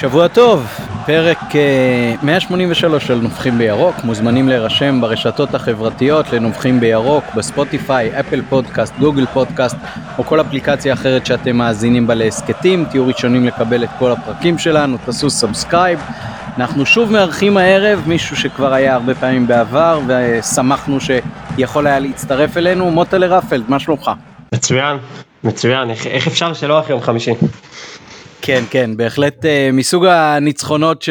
שבוע טוב, פרק uh, 183 של נובחים בירוק, מוזמנים להירשם ברשתות החברתיות לנובחים בירוק, בספוטיפיי, אפל פודקאסט, גוגל פודקאסט או כל אפליקציה אחרת שאתם מאזינים בה להסכתים, תהיו ראשונים לקבל את כל הפרקים שלנו, תעשו subscribe. אנחנו שוב מארחים הערב מישהו שכבר היה הרבה פעמים בעבר ושמחנו שיכול היה להצטרף אלינו, מוטלה רפלד, מה שלומך? מצוין, מצוין, איך, איך אפשר שלא אחרי יום חמישי? כן כן בהחלט uh, מסוג הניצחונות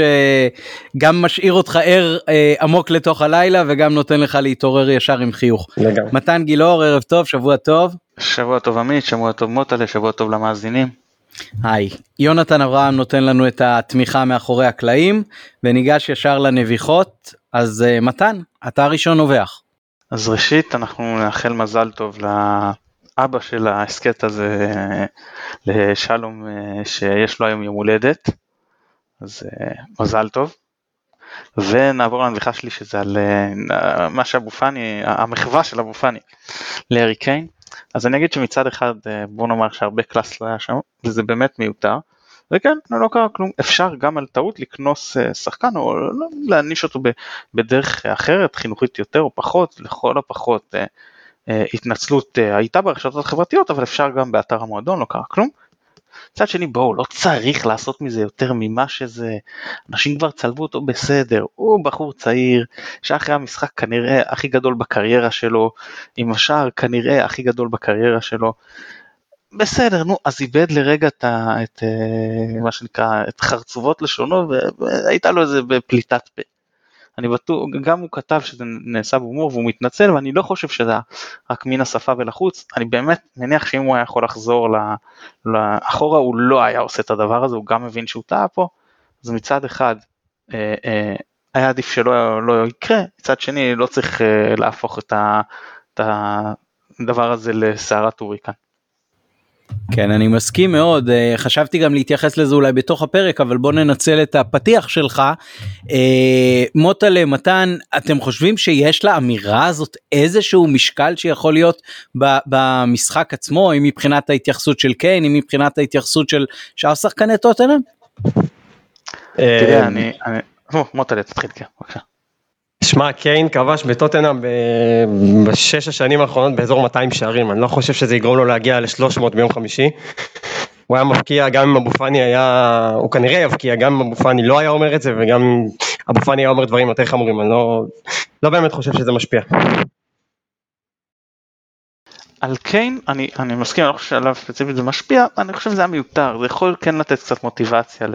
שגם משאיר אותך ער uh, עמוק לתוך הלילה וגם נותן לך להתעורר ישר עם חיוך. לגמרי. מתן גילאור ערב טוב שבוע טוב. שבוע טוב עמית שבוע טוב מוטלה שבוע טוב למאזינים. היי יונתן אברהם נותן לנו את התמיכה מאחורי הקלעים וניגש ישר לנביחות אז uh, מתן אתה הראשון נובח. אז ראשית אנחנו נאחל מזל טוב לאבא של ההסכת הזה לשלום שיש לו היום יום הולדת אז מזל טוב. ונעבור לנביחה שלי שזה על מה שאבו פאני המחווה של אבו פאני לארי קיין. אז אני אגיד שמצד אחד בוא נאמר שהרבה קלאס לא היה שם וזה באמת מיותר. וכן לא, לא קרה כלום. אפשר גם על טעות לקנוס שחקן או להעניש אותו בדרך אחרת חינוכית יותר או פחות לכל הפחות התנצלות הייתה ברשתות החברתיות אבל אפשר גם באתר המועדון לא קרה כלום מצד שני בואו לא צריך לעשות מזה יותר ממה שזה אנשים כבר צלבו אותו בסדר הוא בחור צעיר שאחרי המשחק כנראה הכי גדול בקריירה שלו עם השער כנראה הכי גדול בקריירה שלו. בסדר נו אז איבד לרגע את, את אה, מה שנקרא את חרצובות לשונו והייתה לו איזה פליטת פה. אני בטוח, גם הוא כתב שזה נעשה בהומור והוא מתנצל ואני לא חושב שזה רק מן השפה ולחוץ, אני באמת מניח שאם הוא היה יכול לחזור לאחורה הוא לא היה עושה את הדבר הזה, הוא גם מבין שהוא טעה פה, אז מצד אחד אה, אה, היה עדיף שלא לא יקרה, מצד שני לא צריך אה, להפוך את, ה, את הדבר הזה לסערת הוריקן. כן אני מסכים מאוד אה, חשבתי גם להתייחס לזה אולי בתוך הפרק אבל בוא ננצל את הפתיח שלך. אה, מוטלה מתן אתם חושבים שיש לאמירה הזאת איזשהו משקל שיכול להיות במשחק עצמו אם מבחינת ההתייחסות של קיין אם מבחינת ההתייחסות של שאר שחקני טוטנאם? תראה אני מוטלה תתחיל כן בבקשה. שמע, קיין כבש בטוטנאם בשש השנים האחרונות באזור 200 שערים, אני לא חושב שזה יגרום לו להגיע ל-300 ביום חמישי. הוא היה מבקיע גם אם אבו פאני היה, הוא כנראה יבקיע גם אם אבו פאני לא היה אומר את זה וגם אבו פאני היה אומר דברים יותר חמורים, אני לא, לא באמת חושב שזה משפיע. על קיין אני, אני מסכים, אני לא חושב שעליו ספציפית זה משפיע, אני חושב שזה היה מיותר, זה יכול כן לתת קצת מוטיבציה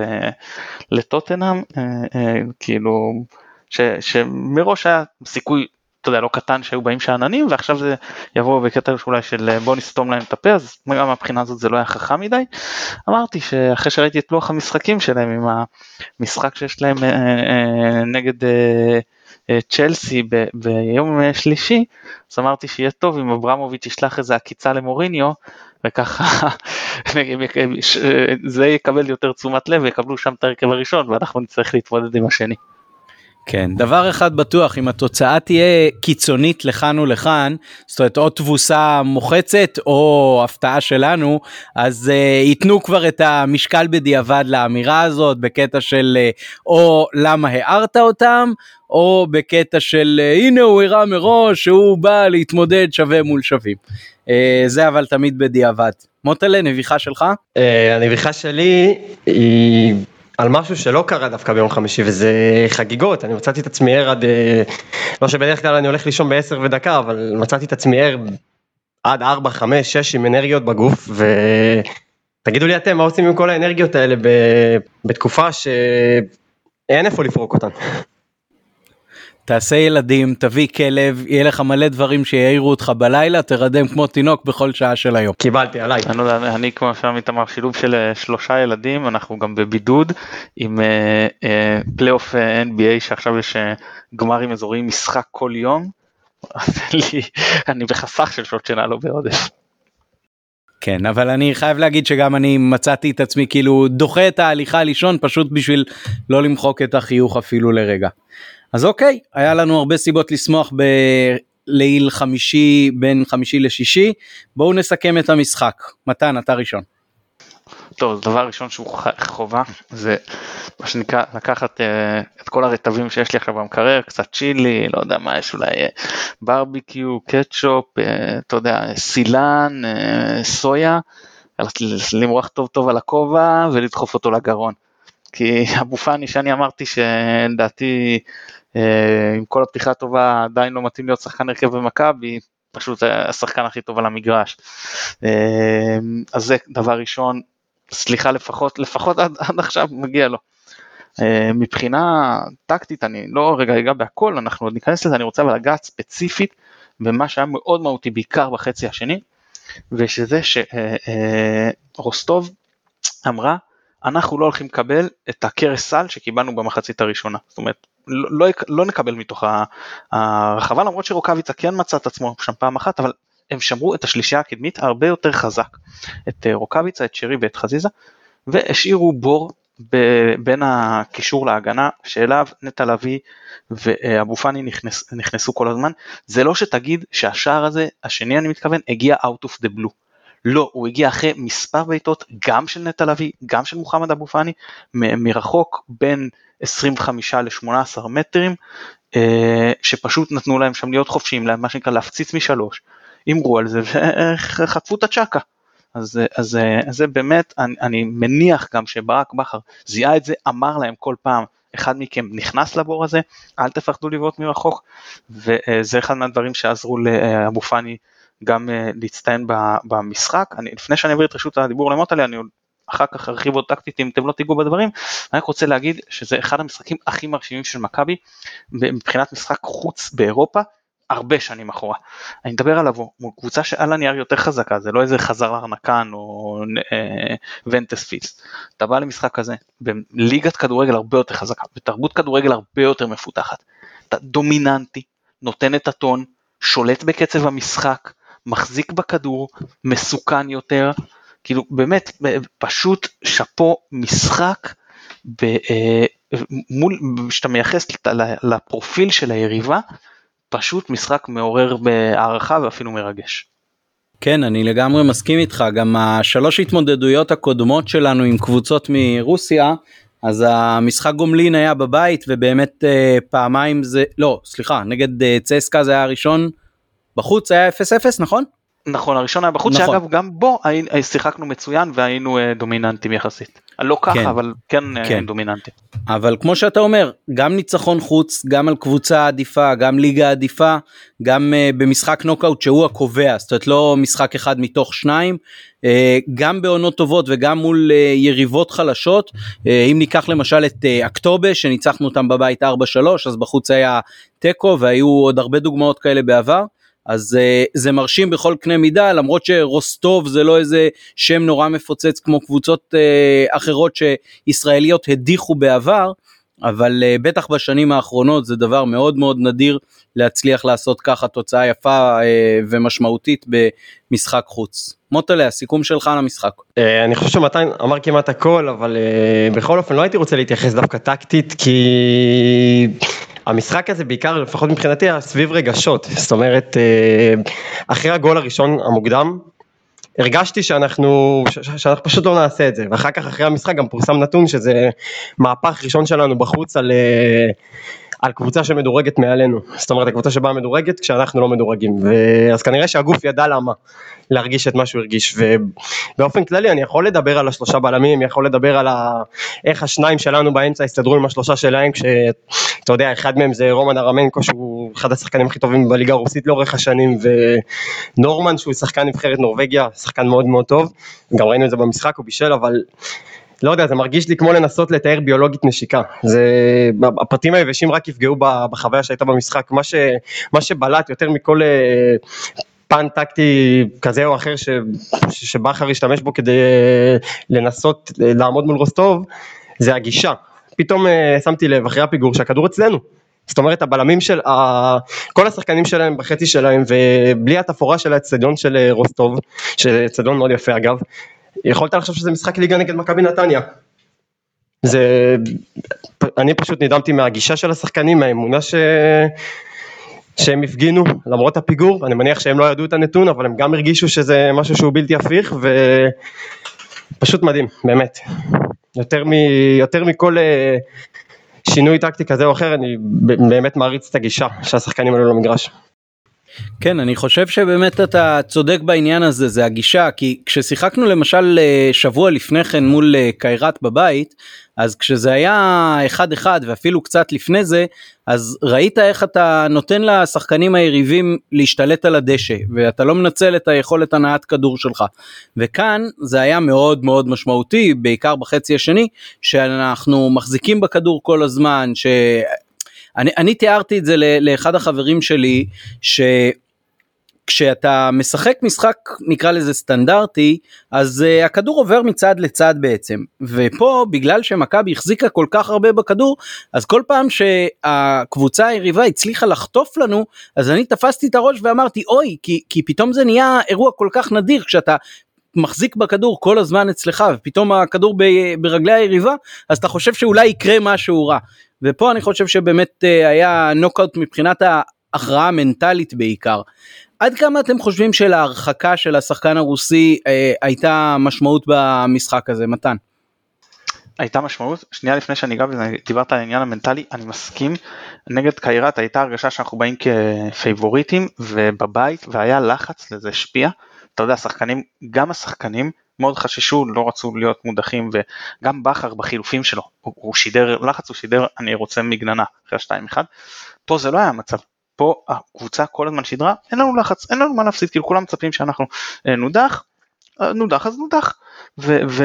לטוטנאם, אה, אה, כאילו ש, שמראש היה סיכוי, אתה יודע, לא קטן שהיו באים שאננים ועכשיו זה יבוא בקטע אולי של בוא נסתום להם את הפה, אז גם מהבחינה הזאת זה לא היה חכם מדי. אמרתי שאחרי שראיתי את לוח המשחקים שלהם עם המשחק שיש להם אה, אה, נגד אה, אה, צ'לסי ב, ביום שלישי, אז אמרתי שיהיה טוב אם אברמוביץ' ישלח איזה עקיצה למוריניו וככה זה יקבל יותר תשומת לב ויקבלו שם את ההרכב הראשון ואנחנו נצטרך להתמודד עם השני. כן דבר אחד בטוח אם התוצאה תהיה קיצונית לכאן ולכאן זאת אומרת או תבוסה מוחצת או הפתעה שלנו אז uh, ייתנו כבר את המשקל בדיעבד לאמירה הזאת בקטע של uh, או למה הערת אותם או בקטע של uh, הנה הוא הראה מראש שהוא בא להתמודד שווה מול שווים. Uh, זה אבל תמיד בדיעבד. מוטלה נביחה שלך? Uh, הנביחה שלי היא על משהו שלא קרה דווקא ביום חמישי וזה חגיגות, אני מצאתי את עצמי ער עד, לא שבדרך כלל אני הולך לישון בעשר ודקה, אבל מצאתי את עצמי ער עד ארבע, חמש, שש עם אנרגיות בגוף, ותגידו לי אתם, מה עושים עם כל האנרגיות האלה בתקופה שאין איפה לפרוק אותן. תעשה ילדים, תביא כלב, יהיה לך מלא דברים שיעירו אותך בלילה, תרדם כמו תינוק בכל שעה של היום. קיבלתי עליי. אני, לא יודע, אני כמו שעמית אמר, שילוב של אה, שלושה ילדים, אנחנו גם בבידוד עם אה, אה, פלייאוף אה, NBA שעכשיו יש אה, גמרים אזוריים משחק כל יום, אני בחסך של שעות שינה לא בעודף. כן אבל אני חייב להגיד שגם אני מצאתי את עצמי כאילו דוחה את ההליכה לישון פשוט בשביל לא למחוק את החיוך אפילו לרגע. אז אוקיי, היה לנו הרבה סיבות לשמוח בליל חמישי בין חמישי לשישי, בואו נסכם את המשחק. מתן, אתה ראשון. טוב, דבר ראשון שהוא חובה זה מה שנקרא לקחת uh, את כל הרטבים שיש לי עכשיו במקרר, קצת צ'ילי, לא יודע מה יש אולי uh, ברביקיו, קטשופ, uh, אתה יודע, סילן, uh, סויה, למרוח טוב טוב על הכובע ולדחוף אותו לגרון. כי אבו פאני שאני אמרתי שלדעתי עם כל הפתיחה הטובה עדיין לא מתאים להיות שחקן הרכב במכבי, פשוט השחקן הכי טוב על המגרש. אז זה דבר ראשון, סליחה לפחות, לפחות עד, עד עכשיו מגיע לו. מבחינה טקטית אני לא רגע אגע בהכל, אנחנו עוד ניכנס לזה, אני רוצה לגעת ספציפית במה שהיה מאוד מהותי בעיקר בחצי השני, ושזה שרוסטוב אמרה אנחנו לא הולכים לקבל את הקרס סל שקיבלנו במחצית הראשונה. זאת אומרת, לא, לא, לא נקבל מתוך הרחבה, למרות שרוקאביצה כן מצא את עצמו שם פעם אחת, אבל הם שמרו את השלישייה הקדמית הרבה יותר חזק. את אה, רוקאביצה, את שרי ואת חזיזה, והשאירו בור ב- בין הקישור להגנה שאליו נטע לביא ואבו פאני נכנס, נכנסו כל הזמן. זה לא שתגיד שהשער הזה, השני אני מתכוון, הגיע out of the blue. לא, הוא הגיע אחרי מספר בעיטות, גם של נטע לביא, גם של מוחמד אבו פאני, מ- מרחוק בין 25 ל-18 מטרים, אה, שפשוט נתנו להם שם להיות חופשיים, מה שנקרא להפציץ משלוש, הימרו על זה וחטפו את הצ'קה. אז, אז, אז זה באמת, אני, אני מניח גם שברק בכר זיהה את זה, אמר להם כל פעם, אחד מכם נכנס לבור הזה, אל תפחדו לבעוט מרחוק, וזה אחד מהדברים שעזרו לאבו פאני גם אה, להצטיין במשחק. אני, לפני שאני אעביר את רשות הדיבור למוטלי, אני אחר כך ארחיב עוד טקטית אם אתם לא תיגעו בדברים, אני רק רוצה להגיד שזה אחד המשחקים הכי מרשימים של מכבי מבחינת משחק חוץ באירופה. הרבה שנים אחורה. אני מדבר עליו, הוא קבוצה שעל הנייר יותר חזקה, זה לא איזה חזר ארנקן או אה, ונטס פיס. אתה בא למשחק כזה, בליגת כדורגל הרבה יותר חזקה, בתרבות כדורגל הרבה יותר מפותחת. אתה דומיננטי, נותן את הטון, שולט בקצב המשחק, מחזיק בכדור, מסוכן יותר, כאילו באמת פשוט שאפו משחק ב, אה, מול, שאתה מייחס לפרופיל של היריבה, פשוט משחק מעורר בהערכה ואפילו מרגש. כן אני לגמרי מסכים איתך גם השלוש התמודדויות הקודמות שלנו עם קבוצות מרוסיה אז המשחק גומלין היה בבית ובאמת אה, פעמיים זה לא סליחה נגד אה, צסקה זה היה הראשון בחוץ היה 0-0 נכון? נכון הראשון היה בחוץ נכון. שאגב גם בו שיחקנו מצוין והיינו אה, דומיננטים יחסית. לא ככה כן, אבל כן, אה, כן דומיננטים. אבל כמו שאתה אומר גם ניצחון חוץ גם על קבוצה עדיפה גם ליגה עדיפה גם uh, במשחק נוקאוט שהוא הקובע זאת אומרת לא משחק אחד מתוך שניים uh, גם בעונות טובות וגם מול uh, יריבות חלשות uh, אם ניקח למשל את uh, אקטובה שניצחנו אותם בבית 4-3 אז בחוץ היה תיקו והיו עוד הרבה דוגמאות כאלה בעבר. אז uh, זה מרשים בכל קנה מידה למרות שרוסטוב זה לא איזה שם נורא מפוצץ כמו קבוצות uh, אחרות שישראליות הדיחו בעבר אבל uh, בטח בשנים האחרונות זה דבר מאוד מאוד נדיר להצליח לעשות ככה תוצאה יפה ומשמעותית במשחק חוץ. מוטלה הסיכום שלך על המשחק. אני חושב שמתן אמר כמעט הכל אבל בכל אופן לא הייתי רוצה להתייחס דווקא טקטית כי המשחק הזה בעיקר, לפחות מבחינתי, היה סביב רגשות. זאת אומרת, אה, אחרי הגול הראשון המוקדם, הרגשתי שאנחנו, שאנחנו פשוט לא נעשה את זה, ואחר כך אחרי המשחק גם פורסם נתון שזה מהפך ראשון שלנו בחוץ על, אה, על קבוצה שמדורגת מעלינו, זאת אומרת הקבוצה שבאה מדורגת כשאנחנו לא מדורגים, אז כנראה שהגוף ידע למה להרגיש את מה שהוא הרגיש, ובאופן כללי אני יכול לדבר על השלושה בלמים, יכול לדבר על ה... איך השניים שלנו באמצע הסתדרו עם השלושה שלהם, כשאתה יודע אחד מהם זה רומן ארמנקו שהוא אחד השחקנים הכי טובים בליגה הרוסית לאורך השנים, ונורמן שהוא שחקן נבחרת נורבגיה, שחקן מאוד מאוד טוב, גם ראינו את זה במשחק, הוא בישל, אבל לא יודע, זה מרגיש לי כמו לנסות לתאר ביולוגית נשיקה. זה, הפרטים היבשים רק יפגעו בחוויה שהייתה במשחק. מה, ש, מה שבלט יותר מכל אה, פן טקטי כזה או אחר ש, שבכר השתמש בו כדי אה, לנסות אה, לעמוד מול רוסטוב, זה הגישה. פתאום שמתי לב אחרי הפיגור שהכדור אצלנו. זאת אומרת הבלמים של, כל השחקנים שלהם בחצי שלהם ובלי התפאורה של האצטדיון של רוסטוב, שזה אצטדיון מאוד יפה אגב, יכולת לחשוב שזה משחק ליגה נגד מכבי נתניה. זה, אני פשוט נדהמתי מהגישה של השחקנים, מהאמונה ש... שהם הפגינו למרות הפיגור, אני מניח שהם לא ידעו את הנתון אבל הם גם הרגישו שזה משהו שהוא בלתי הפיך ו... פשוט מדהים, באמת. יותר, מ, יותר מכל אה, שינוי טקטי כזה או אחר, אני באמת מעריץ את הגישה שהשחקנים עלו למגרש. כן אני חושב שבאמת אתה צודק בעניין הזה זה הגישה כי כששיחקנו למשל אה, שבוע לפני כן מול אה, קיירת בבית אז כשזה היה אחד אחד ואפילו קצת לפני זה אז ראית איך אתה נותן לשחקנים היריבים להשתלט על הדשא ואתה לא מנצל את היכולת הנעת כדור שלך. וכאן זה היה מאוד מאוד משמעותי בעיקר בחצי השני שאנחנו מחזיקים בכדור כל הזמן ש... אני, אני תיארתי את זה לאחד החברים שלי, ש... כשאתה משחק משחק נקרא לזה סטנדרטי אז uh, הכדור עובר מצד לצד בעצם. ופה בגלל שמכבי החזיקה כל כך הרבה בכדור אז כל פעם שהקבוצה היריבה הצליחה לחטוף לנו אז אני תפסתי את הראש ואמרתי אוי כי, כי פתאום זה נהיה אירוע כל כך נדיר כשאתה מחזיק בכדור כל הזמן אצלך ופתאום הכדור ברגלי היריבה אז אתה חושב שאולי יקרה משהו רע ופה אני חושב שבאמת אה, היה נוקאוט מבחינת ההכרעה המנטלית בעיקר. עד כמה אתם חושבים שלהרחקה של השחקן הרוסי אה, הייתה משמעות במשחק הזה מתן? הייתה משמעות, שנייה לפני שאני אגע בזה, דיברת על העניין המנטלי, אני מסכים, נגד קיירת הייתה הרגשה שאנחנו באים כפייבוריטים ובבית והיה לחץ לזה השפיע, אתה יודע, השחקנים, גם השחקנים מאוד חששו, לא רצו להיות מודחים וגם בכר בחילופים שלו, הוא, הוא שידר לחץ, הוא שידר אני רוצה מגננה אחרי השתיים אחד, פה זה לא היה המצב, פה הקבוצה כל הזמן שידרה, אין לנו לחץ, אין לנו מה להפסיד, כאילו כולם מצפים שאנחנו אה, נודח, אה, נודח אז נודח, ו, ו,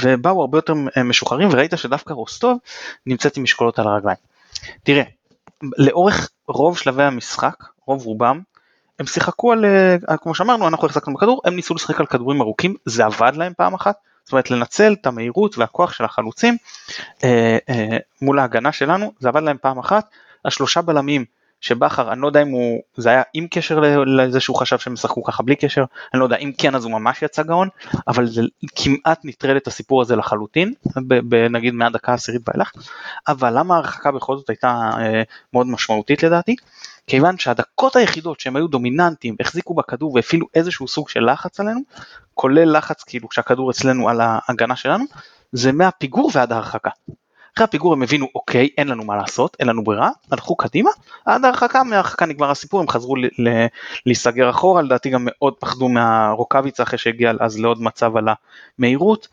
ובאו הרבה יותר אה, משוחררים וראית שדווקא רוסטוב נמצאת עם משקולות על הרגליים. תראה, לאורך רוב שלבי המשחק, רוב רובם, הם שיחקו על, כמו שאמרנו, אנחנו החזקנו בכדור, הם ניסו לשחק על כדורים ארוכים, זה עבד להם פעם אחת, זאת אומרת לנצל את המהירות והכוח של החלוצים אה, אה, מול ההגנה שלנו, זה עבד להם פעם אחת, השלושה בלמים שבכר, אני לא יודע אם הוא, זה היה עם קשר לזה שהוא חשב שהם ישחקו ככה בלי קשר, אני לא יודע אם כן אז הוא ממש יצא גאון, אבל זה כמעט נטרל את הסיפור הזה לחלוטין, נגיד מהדקה העשירית ואילך, אבל למה ההרחקה בכל זאת הייתה אה, מאוד משמעותית לדעתי? כיוון שהדקות היחידות שהם היו דומיננטיים, החזיקו בכדור והפעילו איזשהו סוג של לחץ עלינו, כולל לחץ כאילו כשהכדור אצלנו על ההגנה שלנו, זה מהפיגור ועד ההרחקה. אחרי הפיגור הם הבינו אוקיי אין לנו מה לעשות אין לנו ברירה הלכו קדימה עד ההרחקה מההרחקה נגמר הסיפור הם חזרו להיסגר אחורה לדעתי גם מאוד פחדו מהרוקאביצה אחרי שהגיע אז לעוד מצב על המהירות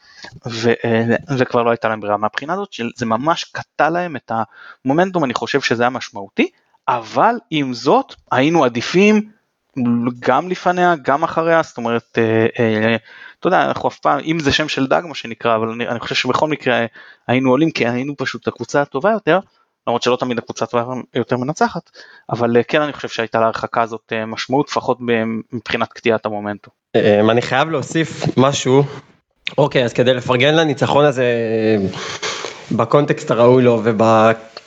וכבר לא הייתה להם ברירה מהבחינה הזאת שזה ממש קטע להם את המומנטום אני חושב שזה היה משמעותי אבל עם זאת היינו עדיפים גם לפניה גם אחריה זאת אומרת אה, אה, אתה יודע אנחנו אף פעם אם זה שם של דג מה שנקרא אבל אני, אני חושב שבכל מקרה היינו עולים כי היינו פשוט הקבוצה הטובה יותר למרות שלא תמיד הקבוצה הטובה יותר מנצחת אבל אה, כן אני חושב שהייתה להרחקה הזאת אה, משמעות לפחות מבחינת קטיעת המומנטום. אה, אני חייב להוסיף משהו אוקיי אז כדי לפרגן לניצחון הזה בקונטקסט הראוי לו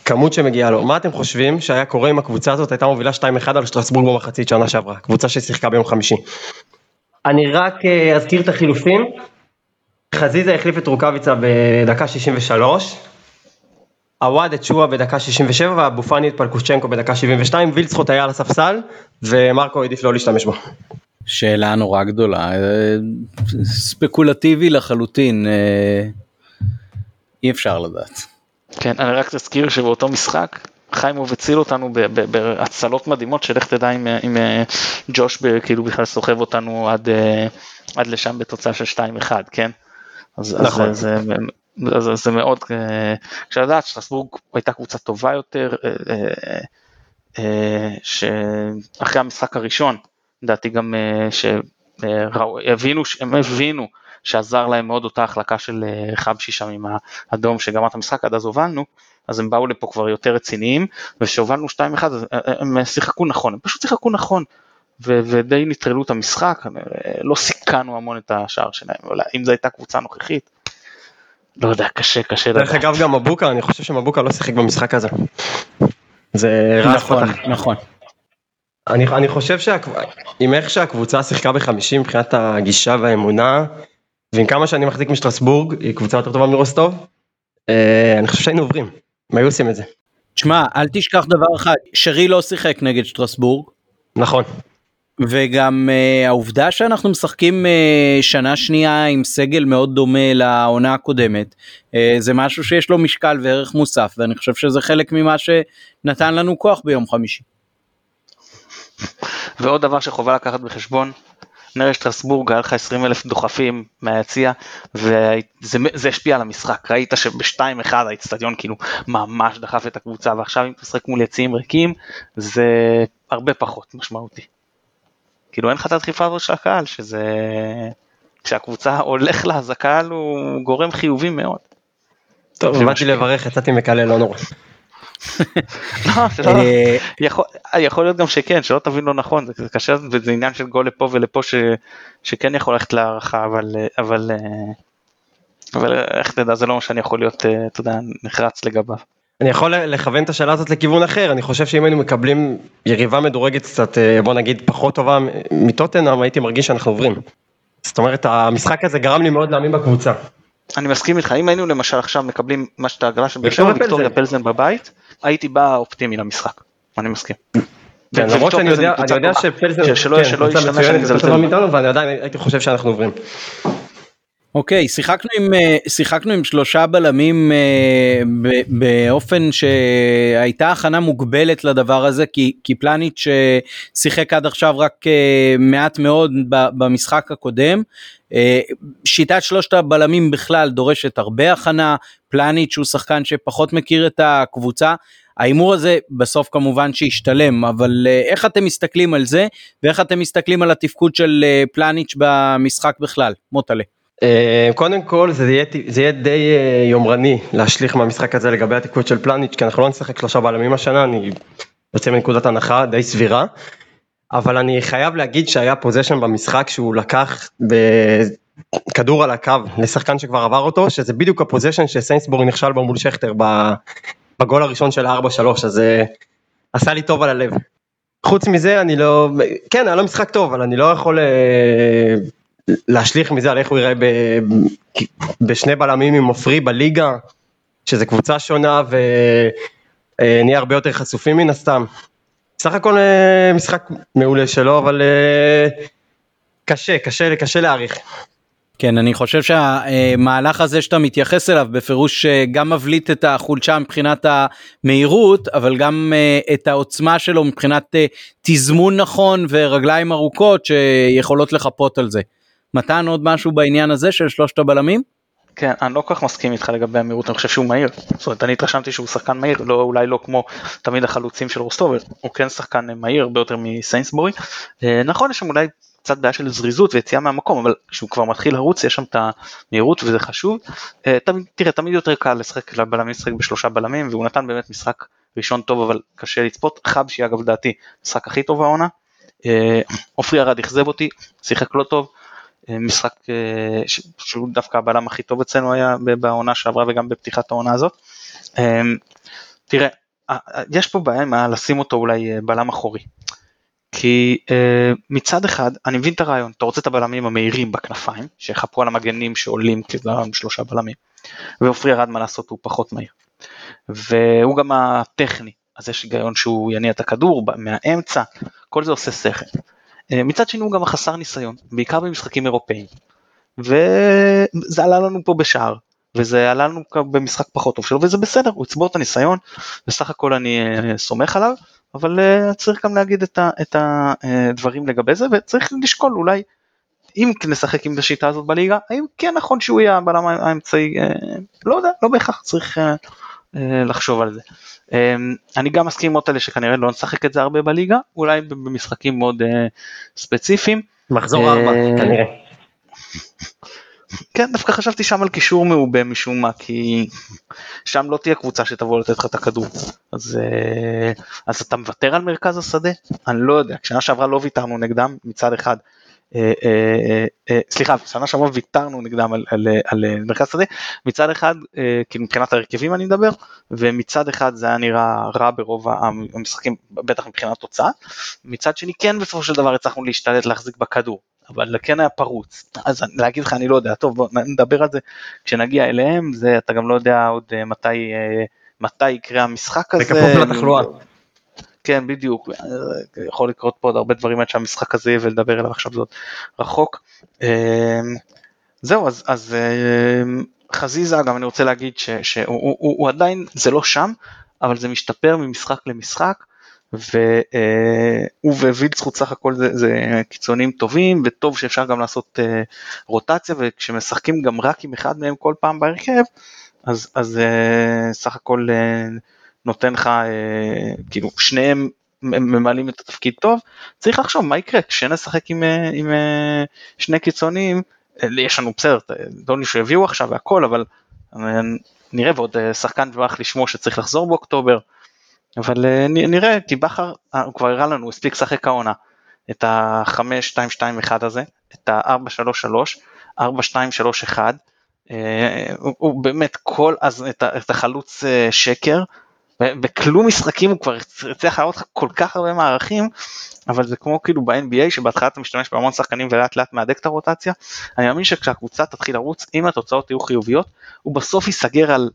ובכמות שמגיעה לו, מה אתם חושבים שהיה קורה אם הקבוצה הזאת הייתה מובילה 2-1 על שטרסבורג במחצית שנה שעברה, קבוצה ששיחקה ביום חמישי? אני רק אה, אזכיר את החילופים. חזיזה החליף את רוקאביצה בדקה 63, עווד את שואה בדקה 67 ואבו פאני את פלקושצ'נקו בדקה 72, וילצחוט היה על הספסל ומרקו העדיף לא להשתמש בו. שאלה נורא גדולה, אה, ספקולטיבי לחלוטין, אה, אי אפשר לדעת. כן, אני רק אזכיר שבאותו משחק חיימוב הציל אותנו בהצלות מדהימות שלך תדע אם, אם אה, ג'וש כאילו בכלל סוחב אותנו עד, אה, עד לשם בתוצאה של 2-1, כן? אז, נכון. אז זה, זה, זה, זה מאוד, אפשר אה, לדעת שטרסבורג הייתה קבוצה טובה יותר, שאחרי המשחק הראשון, לדעתי גם שהבינו, הם הבינו שעזר להם מאוד אותה החלקה של חבשי שם עם האדום שגמר את המשחק, עד אז הובלנו, אז הם באו לפה כבר יותר רציניים, וכשהובלנו 2-1 אז אה, אה, הם שיחקו נכון, הם פשוט שיחקו נכון, ו- ודי נטרלו את המשחק, אה, לא סיכנו המון את השער שלהם, אבל אם זו הייתה קבוצה נוכחית, לא יודע, קשה, קשה לדעת. דרך אגב גם מבוקה, אני חושב שמבוקה לא שיחק במשחק הזה. זה נכון, נכון. אני, אני חושב שעם איך שהקבוצה שיחקה בחמישים מבחינת הגישה והאמונה, ועם כמה שאני מחזיק משטרסבורג, היא קבוצה יותר טובה מרוסטוב, אני חושב שהיינו עוברים. הם היו עושים את זה. תשמע, אל תשכח דבר אחד, שרי לא שיחק נגד שטרסבורג. נכון. וגם uh, העובדה שאנחנו משחקים uh, שנה שנייה עם סגל מאוד דומה לעונה הקודמת uh, זה משהו שיש לו משקל וערך מוסף ואני חושב שזה חלק ממה שנתן לנו כוח ביום חמישי. ועוד דבר שחובה לקחת בחשבון נראה שטרסבורג היה לך 20 אלף דוחפים מהיציע וזה השפיע על המשחק ראית שבשתיים אחד האיצטדיון כאילו ממש דחף את הקבוצה ועכשיו אם תשחק מול יציעים ריקים זה הרבה פחות משמעותי. כאילו אין לך את הדחיפה הזאת של הקהל שזה כשהקבוצה הולך לה אז הקהל הוא גורם חיובי מאוד. טוב באתי לברך יצאתי מקלל לא נורא. לא, אה, יכול להיות גם שכן, שלא תבין לא נכון, זה קשה וזה עניין של גול לפה ולפה שכן יכול ללכת להערכה, אבל אה, אבל איך תדע, זה לא מה שאני יכול להיות, אה, אתה יודע, נחרץ לגביו. אני יכול לכוון את השאלה הזאת לכיוון אחר, אני חושב שאם היינו מקבלים יריבה מדורגת קצת, בוא נגיד, פחות טובה מטוטנאם, הייתי מרגיש שאנחנו עוברים. זאת אומרת, המשחק הזה גרם לי מאוד להאמין בקבוצה. אני מסכים איתך, אם היינו למשל עכשיו מקבלים מה שאתה הגרלה של באר שבע, ויקטוריה פלזן בבית, הייתי בא אופטימי למשחק, אני מסכים. כן, למרות שאני יודע שפלזן, שלא ישתמש, אני מזלזל. ואני עדיין הייתי חושב שאנחנו עוברים. אוקיי, שיחקנו עם, אה, שיחקנו עם שלושה בלמים אה, באופן שהייתה הכנה מוגבלת לדבר הזה, כי, כי פלניץ' אה, שיחק עד עכשיו רק מעט מאוד במשחק הקודם. שיטת שלושת הבלמים בכלל דורשת הרבה הכנה, פלניץ' הוא שחקן שפחות מכיר את הקבוצה. ההימור הזה בסוף כמובן שהשתלם, אבל איך אתם מסתכלים על זה, ואיך אתם מסתכלים על התפקוד של פלניץ' במשחק בכלל, מוטלה. אה, קודם כל זה יהיה, זה יהיה די אה, יומרני להשליך מהמשחק הזה לגבי התיקוד של פלניץ' כי אנחנו לא נשחק שלושה בלמים השנה, אני יוצא מנקודת הנחה די סבירה. אבל אני חייב להגיד שהיה פוזיישן במשחק שהוא לקח בכדור על הקו לשחקן שכבר עבר אותו, שזה בדיוק הפוזיישן שסיינסבורי נכשל בו מול שכטר בגול הראשון של 4-3, אז אה, עשה לי טוב על הלב. חוץ מזה אני לא, כן היה לו משחק טוב, אבל אני לא יכול להשליך מזה על איך הוא יראה ב, בשני בלמים עם עופרי בליגה, שזה קבוצה שונה ונהיה הרבה יותר חשופים מן הסתם. סך הכל אה, משחק מעולה שלו, אבל אה, קשה, קשה, קשה להעריך. כן, אני חושב שהמהלך הזה שאתה מתייחס אליו בפירוש אה, גם מבליט את החולשה מבחינת המהירות, אבל גם את העוצמה שלו מבחינת תזמון נכון ורגליים ארוכות שיכולות לחפות על זה. מתן עוד משהו בעניין הזה של שלושת הבלמים? כן, אני לא כל כך מסכים איתך לגבי המהירות, אני חושב שהוא מהיר. זאת אומרת, אני התרשמתי שהוא שחקן מהיר, לא, אולי לא כמו תמיד החלוצים של רוסטוב, הוא כן שחקן מהיר הרבה יותר מסיינסבורי. אה, נכון, יש שם אולי קצת בעיה של זריזות ויציאה מהמקום, אבל כשהוא כבר מתחיל לרוץ יש שם את המהירות וזה חשוב. אה, תראה, תמיד יותר קל לשחק לבלמים לשחק בשלושה בלמים, והוא נתן באמת משחק ראשון טוב, אבל קשה לצפות. חבשי אגב לדעתי, משחק הכי טוב העונה. אה, עופרי ארד אכזב אותי, שיחק לא טוב. משחק אה, שהוא דווקא הבלם הכי טוב אצלנו היה בעונה שעברה וגם בפתיחת העונה הזאת. אמ, תראה, יש פה בעיה מה לשים אותו אולי אה, בלם אחורי. כי מצד אחד אני מבין את הרעיון אתה רוצה את הבלמים המהירים בכנפיים שיחפו על המגנים שעולים כבלם שלושה בלמים ועופרי ארד מה לעשות הוא פחות מהיר והוא גם הטכני אז יש היגיון שהוא יניע את הכדור מהאמצע כל זה עושה שכל אה, מצד שני הוא גם חסר ניסיון, בעיקר במשחקים אירופאיים. וזה עלה לנו פה בשער, וזה עלה לנו במשחק פחות טוב שלו, וזה בסדר, הוא יצבור את הניסיון, בסך הכל אני אה, סומך עליו, אבל אה, צריך גם להגיד את הדברים לגבי זה, וצריך לשקול אולי, אם נשחק עם השיטה הזאת בליגה, האם כן נכון שהוא יהיה הבלם האמצעי, לא יודע, לא בהכרח צריך לחשוב על זה. אמ, אני גם מסכים עם מוטלה שכנראה לא נשחק את זה הרבה בליגה, אולי במשחקים מאוד אה, ספציפיים. מחזור ארבע אה, כנראה. כן, דווקא חשבתי שם על קישור מעובה משום מה, כי שם לא תהיה קבוצה שתבוא לתת לך את הכדור. אז, אה, אז אתה מוותר על מרכז השדה? אני לא יודע, כשנה שעברה לא ויתרנו נגדם מצד אחד, אה, אה, אה, סליחה, שנה שעברה ויתרנו נגדם על, על, על מרכז שדה, מצד אחד, כאילו מבחינת ההרכבים אני מדבר, ומצד אחד זה היה נראה רע ברוב המשחקים, בטח מבחינת תוצאה, מצד שני כן בסופו של דבר הצלחנו להשתלט להחזיק בכדור, אבל כן היה פרוץ, אז להגיד לך אני לא יודע, טוב בוא נדבר על זה. כשנגיע אליהם, זה אתה גם לא יודע עוד מתי, מתי יקרה המשחק הזה. לתחלואה. כן בדיוק יכול לקרות פה עוד הרבה דברים עד שהמשחק הזה יהיה ולדבר עליו עכשיו זאת רחוק. זהו אז, אז חזיזה גם אני רוצה להגיד ש, שהוא הוא, הוא, עדיין זה לא שם אבל זה משתפר ממשחק למשחק והוא ווילצחוט סך הכל זה, זה קיצונים טובים וטוב שאפשר גם לעשות uh, רוטציה וכשמשחקים גם רק עם אחד מהם כל פעם בהרכב אז, אז uh, סך הכל נותן לך uh, כאילו שניהם ממלאים את התפקיד טוב צריך לחשוב מה יקרה. כשנשחק עם, עם שני קיצונים יש לנו בסדר דוני שהביאו עכשיו והכל אבל נראה ועוד שחקן דבח לשמוע שצריך לחזור באוקטובר. אבל אה, נראה, כי בכר אה, הוא כבר הראה לנו, הספיק לשחק העונה, את ה-5-2-2-1 הזה, את ה-4-3-3, 4-2-3-1, הוא באמת כל אז את החלוץ אה, שקר, בכלום משחקים הוא כבר הצליח להראות לך כל כך הרבה מערכים, אבל זה כמו כאילו ב-NBA שבהתחלה אתה משתמש בהמון שחקנים ולאט לאט מהדק את הרוטציה, אני מאמין שכשהקבוצה תתחיל לרוץ, אם התוצאות יהיו חיוביות, הוא בסוף ייסגר על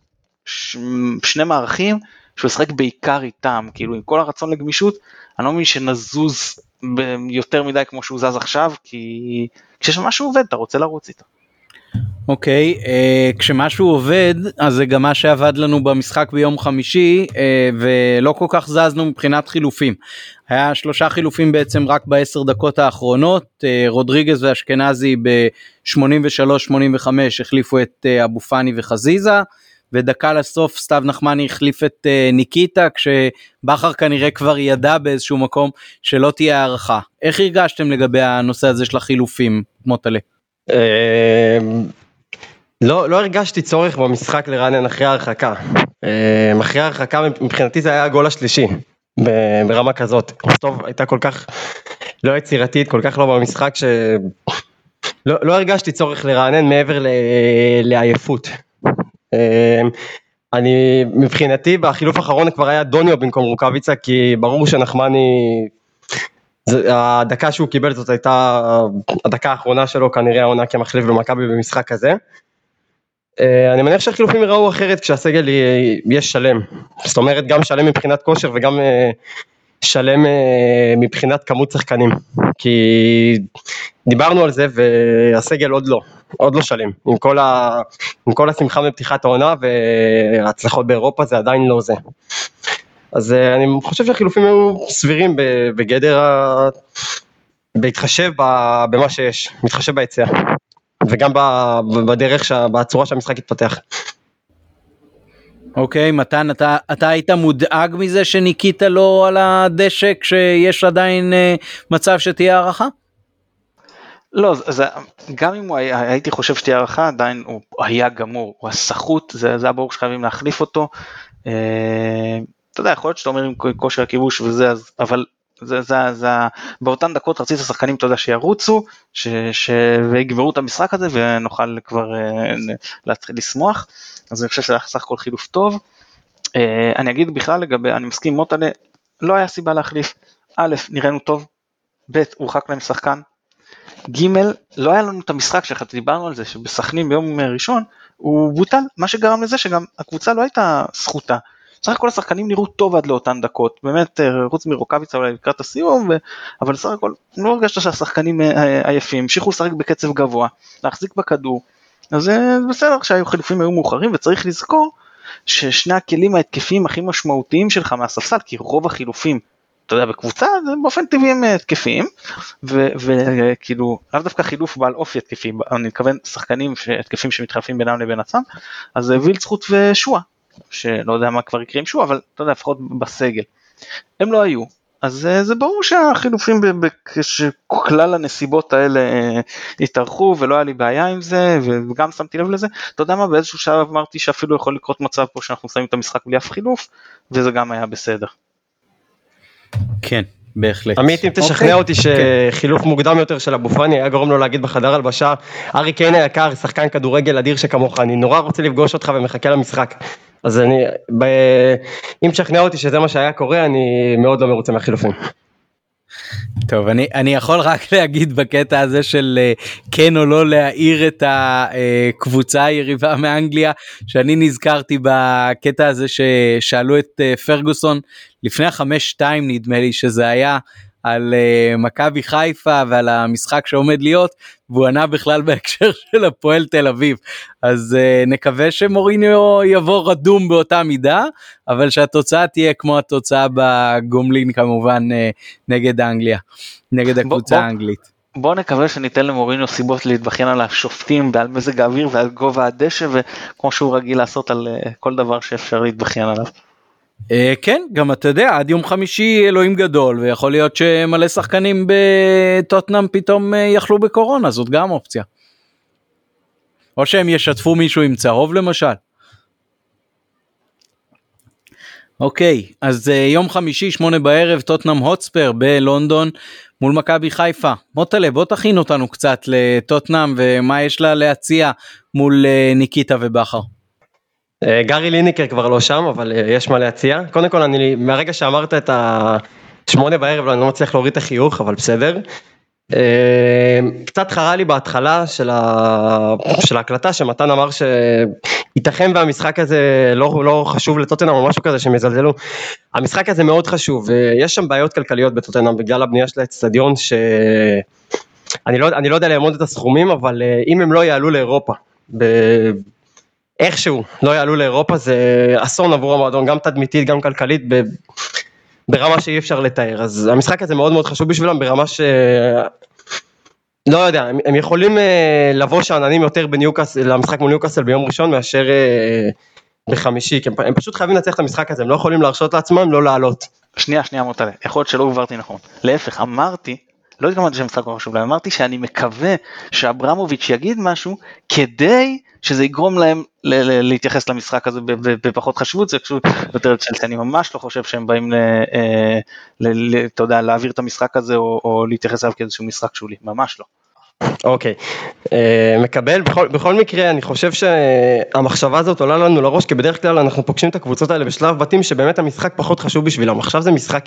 שני מערכים שהוא ישחק בעיקר איתם, כאילו עם כל הרצון לגמישות, אני לא מבין שנזוז יותר מדי כמו שהוא זז עכשיו, כי כשיש משהו עובד אתה רוצה לרוץ איתו. אוקיי, okay, uh, כשמשהו עובד אז זה גם מה שעבד לנו במשחק ביום חמישי uh, ולא כל כך זזנו מבחינת חילופים. היה שלושה חילופים בעצם רק בעשר דקות האחרונות, uh, רודריגז ואשכנזי ב-83-85 החליפו את uh, אבו פאני וחזיזה. ודקה לסוף סתיו נחמני החליף את uh, ניקיטה כשבכר כנראה כבר ידע באיזשהו מקום שלא תהיה הערכה. איך הרגשתם לגבי הנושא הזה של החילופים, מוטלה? לא, לא הרגשתי צורך במשחק לרענן אחרי ההרחקה. אמ, אחרי ההרחקה מבחינתי זה היה הגול השלישי ברמה כזאת. טוב הייתה כל כך לא יצירתית, כל כך לא במשחק ש... לא, לא הרגשתי צורך לרענן מעבר ל... לעייפות. אמ, אני מבחינתי בחילוף האחרון כבר היה דוניו במקום רוקאביצה כי ברור שנחמני הדקה שהוא קיבל זאת הייתה הדקה האחרונה שלו כנראה העונה כמחליף במכבי במשחק הזה. אה, אני מניח שהחילופים יראו אחרת כשהסגל יהיה שלם, זאת אומרת גם שלם מבחינת כושר וגם אה, שלם אה, מבחינת כמות שחקנים, כי דיברנו על זה והסגל עוד לא, עוד לא שלם, עם כל, ה, עם כל השמחה בפתיחת העונה וההצלחות באירופה זה עדיין לא זה. אז אה, אני חושב שהחילופים היו סבירים בגדר ה... בהתחשב במה שיש, מתחשב בהיצע וגם בדרך, בצורה שהמשחק התפתח. אוקיי, okay, מתן, אתה, אתה היית מודאג מזה שניקיטה לא על הדשא כשיש עדיין uh, מצב שתהיה הערכה? לא, זה, גם אם הוא היה, הייתי חושב שתהיה הערכה, עדיין הוא היה גמור, הוא הסחוט, זה, זה היה ברור שחייבים להחליף אותו. Uh, אתה יודע, יכול להיות שאתה אומר עם כושר הכיבוש וזה, אז, אבל זה, זה, זה, באותן דקות רצית השחקנים, אתה יודע, שירוצו, ש, ש, ויגמרו את המשחק הזה ונוכל כבר uh, להתחיל לשמוח. אז אני חושב שזה היה סך הכל חילוף טוב. Uh, אני אגיד בכלל לגבי, אני מסכים מוטלה, לא היה סיבה להחליף. א', נראינו טוב, ב', הורחק להם שחקן. ג', לא היה לנו את המשחק שלך, דיברנו על זה, שבסכנין ביום ראשון הוא בוטל, מה שגרם לזה שגם הקבוצה לא הייתה זכותה. סך הכל השחקנים נראו טוב עד לאותן דקות, באמת אה, חוץ מרוקאביצה אולי לקראת הסיום, ו... אבל סך הכל לא הרגשת שהשחקנים אה, עייפים, המשיכו לשחק בקצב גבוה, להחזיק בכדור, אז זה בסדר שהחילופים היו מאוחרים וצריך לזכור ששני הכלים ההתקפיים הכי משמעותיים שלך מהספסל, כי רוב החילופים, אתה יודע, בקבוצה זה באופן טבעי הם התקפיים, וכאילו, לאו דווקא חילוף בעל אופי התקפי, אני מתכוון שחקנים התקפים שמתחלפים בינם לבין עצמם, אז וילצחוט ושועה, שלא יודע מה כבר יקרה עם שועה, אבל אתה יודע, לפחות בסגל. הם לא היו, אז אה, זה ברור שהחילופים כשכלל הנסיבות האלה אה, התארחו ולא היה לי בעיה עם זה וגם שמתי לב לזה. אתה יודע מה באיזשהו שלב אמרתי שאפילו יכול לקרות מצב פה שאנחנו שמים את המשחק בלי אף חילוף וזה גם היה בסדר. כן בהחלט. עמית אם תשכנע אוקיי. אותי שחילוף מוקדם יותר של אבו פאני היה גורם לו להגיד בחדר הלבשה ארי קיין היקר שחקן כדורגל אדיר שכמוך אני נורא רוצה לפגוש אותך ומחכה למשחק. אז אני, ב... אם תשכנע אותי שזה מה שהיה קורה, אני מאוד לא מרוצה מהחילופים. טוב אני אני יכול רק להגיד בקטע הזה של uh, כן או לא להעיר את הקבוצה היריבה מאנגליה שאני נזכרתי בקטע הזה ששאלו את uh, פרגוסון לפני החמש שתיים נדמה לי שזה היה על uh, מכבי חיפה ועל המשחק שעומד להיות והוא ענה בכלל בהקשר של הפועל תל אביב אז uh, נקווה שמוריניו יבוא רדום באותה מידה אבל שהתוצאה תהיה כמו התוצאה בגומלין כמובן uh, נגד אנגליה נגד הקבוצה בוא, האנגלית. בוא נקווה שניתן למוריניו סיבות להתבכיין על השופטים ועל מזג האוויר ועל גובה הדשא וכמו שהוא רגיל לעשות על uh, כל דבר שאפשר להתבכיין עליו. Uh, כן גם אתה יודע עד יום חמישי אלוהים גדול ויכול להיות שמלא שחקנים בטוטנאם פתאום uh, יכלו בקורונה זאת גם אופציה. או שהם ישתפו מישהו עם צהוב למשל. אוקיי אז uh, יום חמישי שמונה בערב טוטנאם הוטספר בלונדון מול מכבי חיפה. מוטלה בוא תכין אותנו קצת לטוטנאם ומה יש לה להציע מול uh, ניקיטה ובכר. אה, גארי ליניקר כבר לא שם, אבל אה, יש מה להציע. קודם כל, אני, מהרגע שאמרת את השמונה בערב, לא, אני לא מצליח להוריד את החיוך, אבל בסדר. אה, קצת חרה לי בהתחלה של, ה... של ההקלטה שמתן אמר שייתכן והמשחק הזה לא, לא חשוב לטוטנאם או משהו כזה שהם יזלזלו. המשחק הזה מאוד חשוב ויש שם בעיות כלכליות בטוטנאם בגלל הבנייה של האצטדיון שאני לא, לא יודע לאמוד את הסכומים אבל אם הם לא יעלו לאירופה איכשהו לא יעלו לאירופה זה אסון עבור המועדון גם תדמיתית גם כלכלית ברמה שאי אפשר לתאר אז המשחק הזה מאוד מאוד חשוב בשבילם ברמה ש... לא יודע הם, הם יכולים uh, לבוא שאננים יותר בניוקאסל למשחק מול ניוקאסל ביום ראשון מאשר uh, בחמישי כי הם, הם פשוט חייבים לנצח את המשחק הזה הם לא יכולים להרשות לעצמם לא לעלות. שנייה שנייה מוטלה יכול להיות שלא הובהרתי נכון להפך אמרתי לא התכוונתי שהמשחק לא חשוב להם, אמרתי שאני מקווה שאברמוביץ' יגיד משהו כדי שזה יגרום להם להתייחס למשחק הזה בפחות חשיבות, זה קשור יותר לצ'לסי, אני ממש לא חושב שהם באים, אה, אתה יודע, להעביר את המשחק הזה או, או להתייחס אליו כאיזשהו משחק שולי, ממש לא. אוקיי, uh, מקבל, בכל מקרה אני חושב שהמחשבה הזאת עולה לנו לראש כי בדרך כלל אנחנו פוגשים את הקבוצות האלה בשלב בתים שבאמת המשחק פחות חשוב בשבילם, עכשיו זה משחק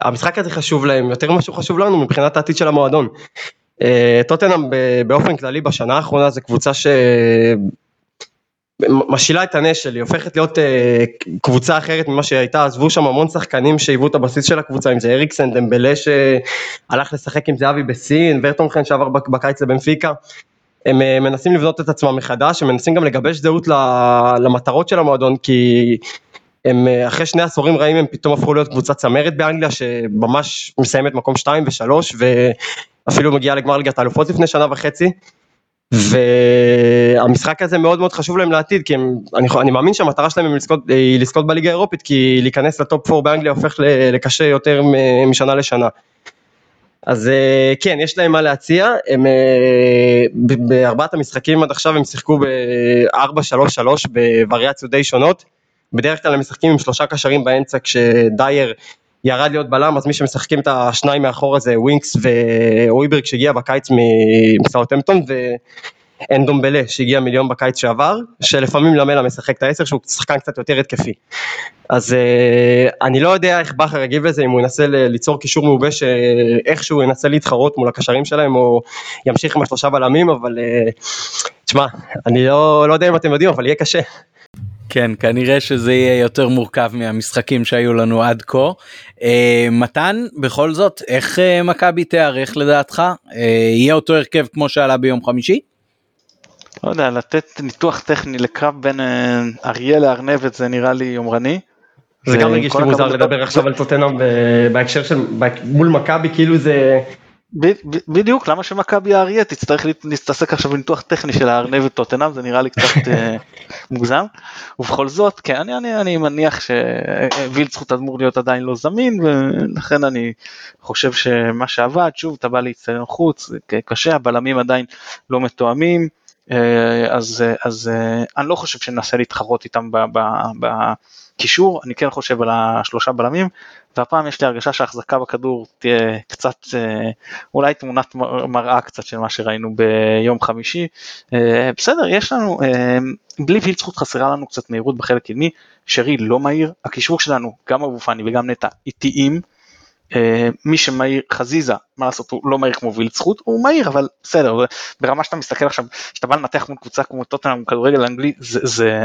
המשחק הזה חשוב להם יותר ממה שהוא חשוב לנו מבחינת העתיד של המועדון. אה, טוטנאם באופן כללי בשנה האחרונה זה קבוצה ש... משילה את הנשל, היא הופכת להיות uh, קבוצה אחרת ממה שהיא הייתה, עזבו שם המון שחקנים שהיוו את הבסיס של הקבוצה, אם זה אריקסן, דמבלה שהלך לשחק עם זהבי בסין, ורטונכן שעבר בקיץ לבנפיקה, הם uh, מנסים לבנות את עצמם מחדש, הם מנסים גם לגבש זהות למטרות של המועדון, כי הם אה, אחרי שני עשורים רעים הם פתאום הפכו להיות קבוצת צמרת באנגליה שממש מסיימת מקום 2 ו-3 ואפילו מגיעה לגמר ליגת האלופות לפני שנה וחצי. והמשחק הזה מאוד מאוד חשוב להם לעתיד כי הם, אני, אני מאמין שהמטרה שלהם לזכות, היא לזכות בליגה האירופית כי להיכנס לטופ 4 באנגליה הופך לקשה יותר משנה לשנה. אז אה, כן יש להם מה להציע הם אה, בארבעת המשחקים עד עכשיו הם שיחקו ב-4-3-3 בווריאציות די שונות בדרך כלל הם משחקים עם שלושה קשרים באמצע כשדייר ירד להיות בלם אז מי שמשחקים את השניים מאחורה זה ווינקס ואויברג שהגיע בקיץ מסאוטמפטון ואנדומבלה שהגיע מיליון בקיץ שעבר שלפעמים למלה משחק את העשר שהוא שחקן קצת יותר התקפי. אז uh, אני לא יודע איך בכר יגיב לזה אם הוא ינסה ליצור קישור מעובה שאיכשהו ינסה להתחרות מול הקשרים שלהם או ימשיך עם השלושה בלמים אבל uh, תשמע אני לא, לא יודע אם אתם יודעים אבל יהיה קשה כן כנראה שזה יהיה יותר מורכב מהמשחקים שהיו לנו עד כה. אה, מתן בכל זאת איך אה, מכבי תיארך לדעתך אה, יהיה אותו הרכב כמו שעלה ביום חמישי? לא יודע לתת ניתוח טכני לקרב בין אה, אריה לארנבת זה נראה לי יומרני. זה גם מרגיש לי מוזר לדבר עכשיו על טוטנאם בהקשר של מול מכבי כאילו זה בדיוק למה שמכבי האריה תצטרך להתעסק עכשיו בניתוח טכני של הארנבת טוטנאם זה נראה לי קצת אה, מוגזם. ובכל זאת כן אני, אני, אני מניח שווילצחוט אמור להיות עדיין לא זמין ולכן אני חושב שמה שעבד שוב אתה בא להצטיין חוץ קשה הבלמים עדיין לא מתואמים. אה, אז אז אה, אני לא חושב שננסה להתחרות איתם בקישור. אני כן חושב על השלושה בלמים והפעם יש לי הרגשה שההחזקה בכדור תהיה קצת אה, אולי תמונת מראה קצת של מה שראינו ביום חמישי. אה, בסדר יש לנו אה, בלי וילצחוט חסרה לנו קצת מהירות בחלק קדמי שרי לא מהיר הקישור שלנו גם אבו פאני וגם נטע איטיים מי שמהיר חזיזה מה לעשות הוא לא מהיר כמו וילד זכות הוא מהיר אבל בסדר ברמה שאתה מסתכל עכשיו שאתה בא לנתח מול קבוצה כמו טוטנאם כדורגל אנגלי זה, זה,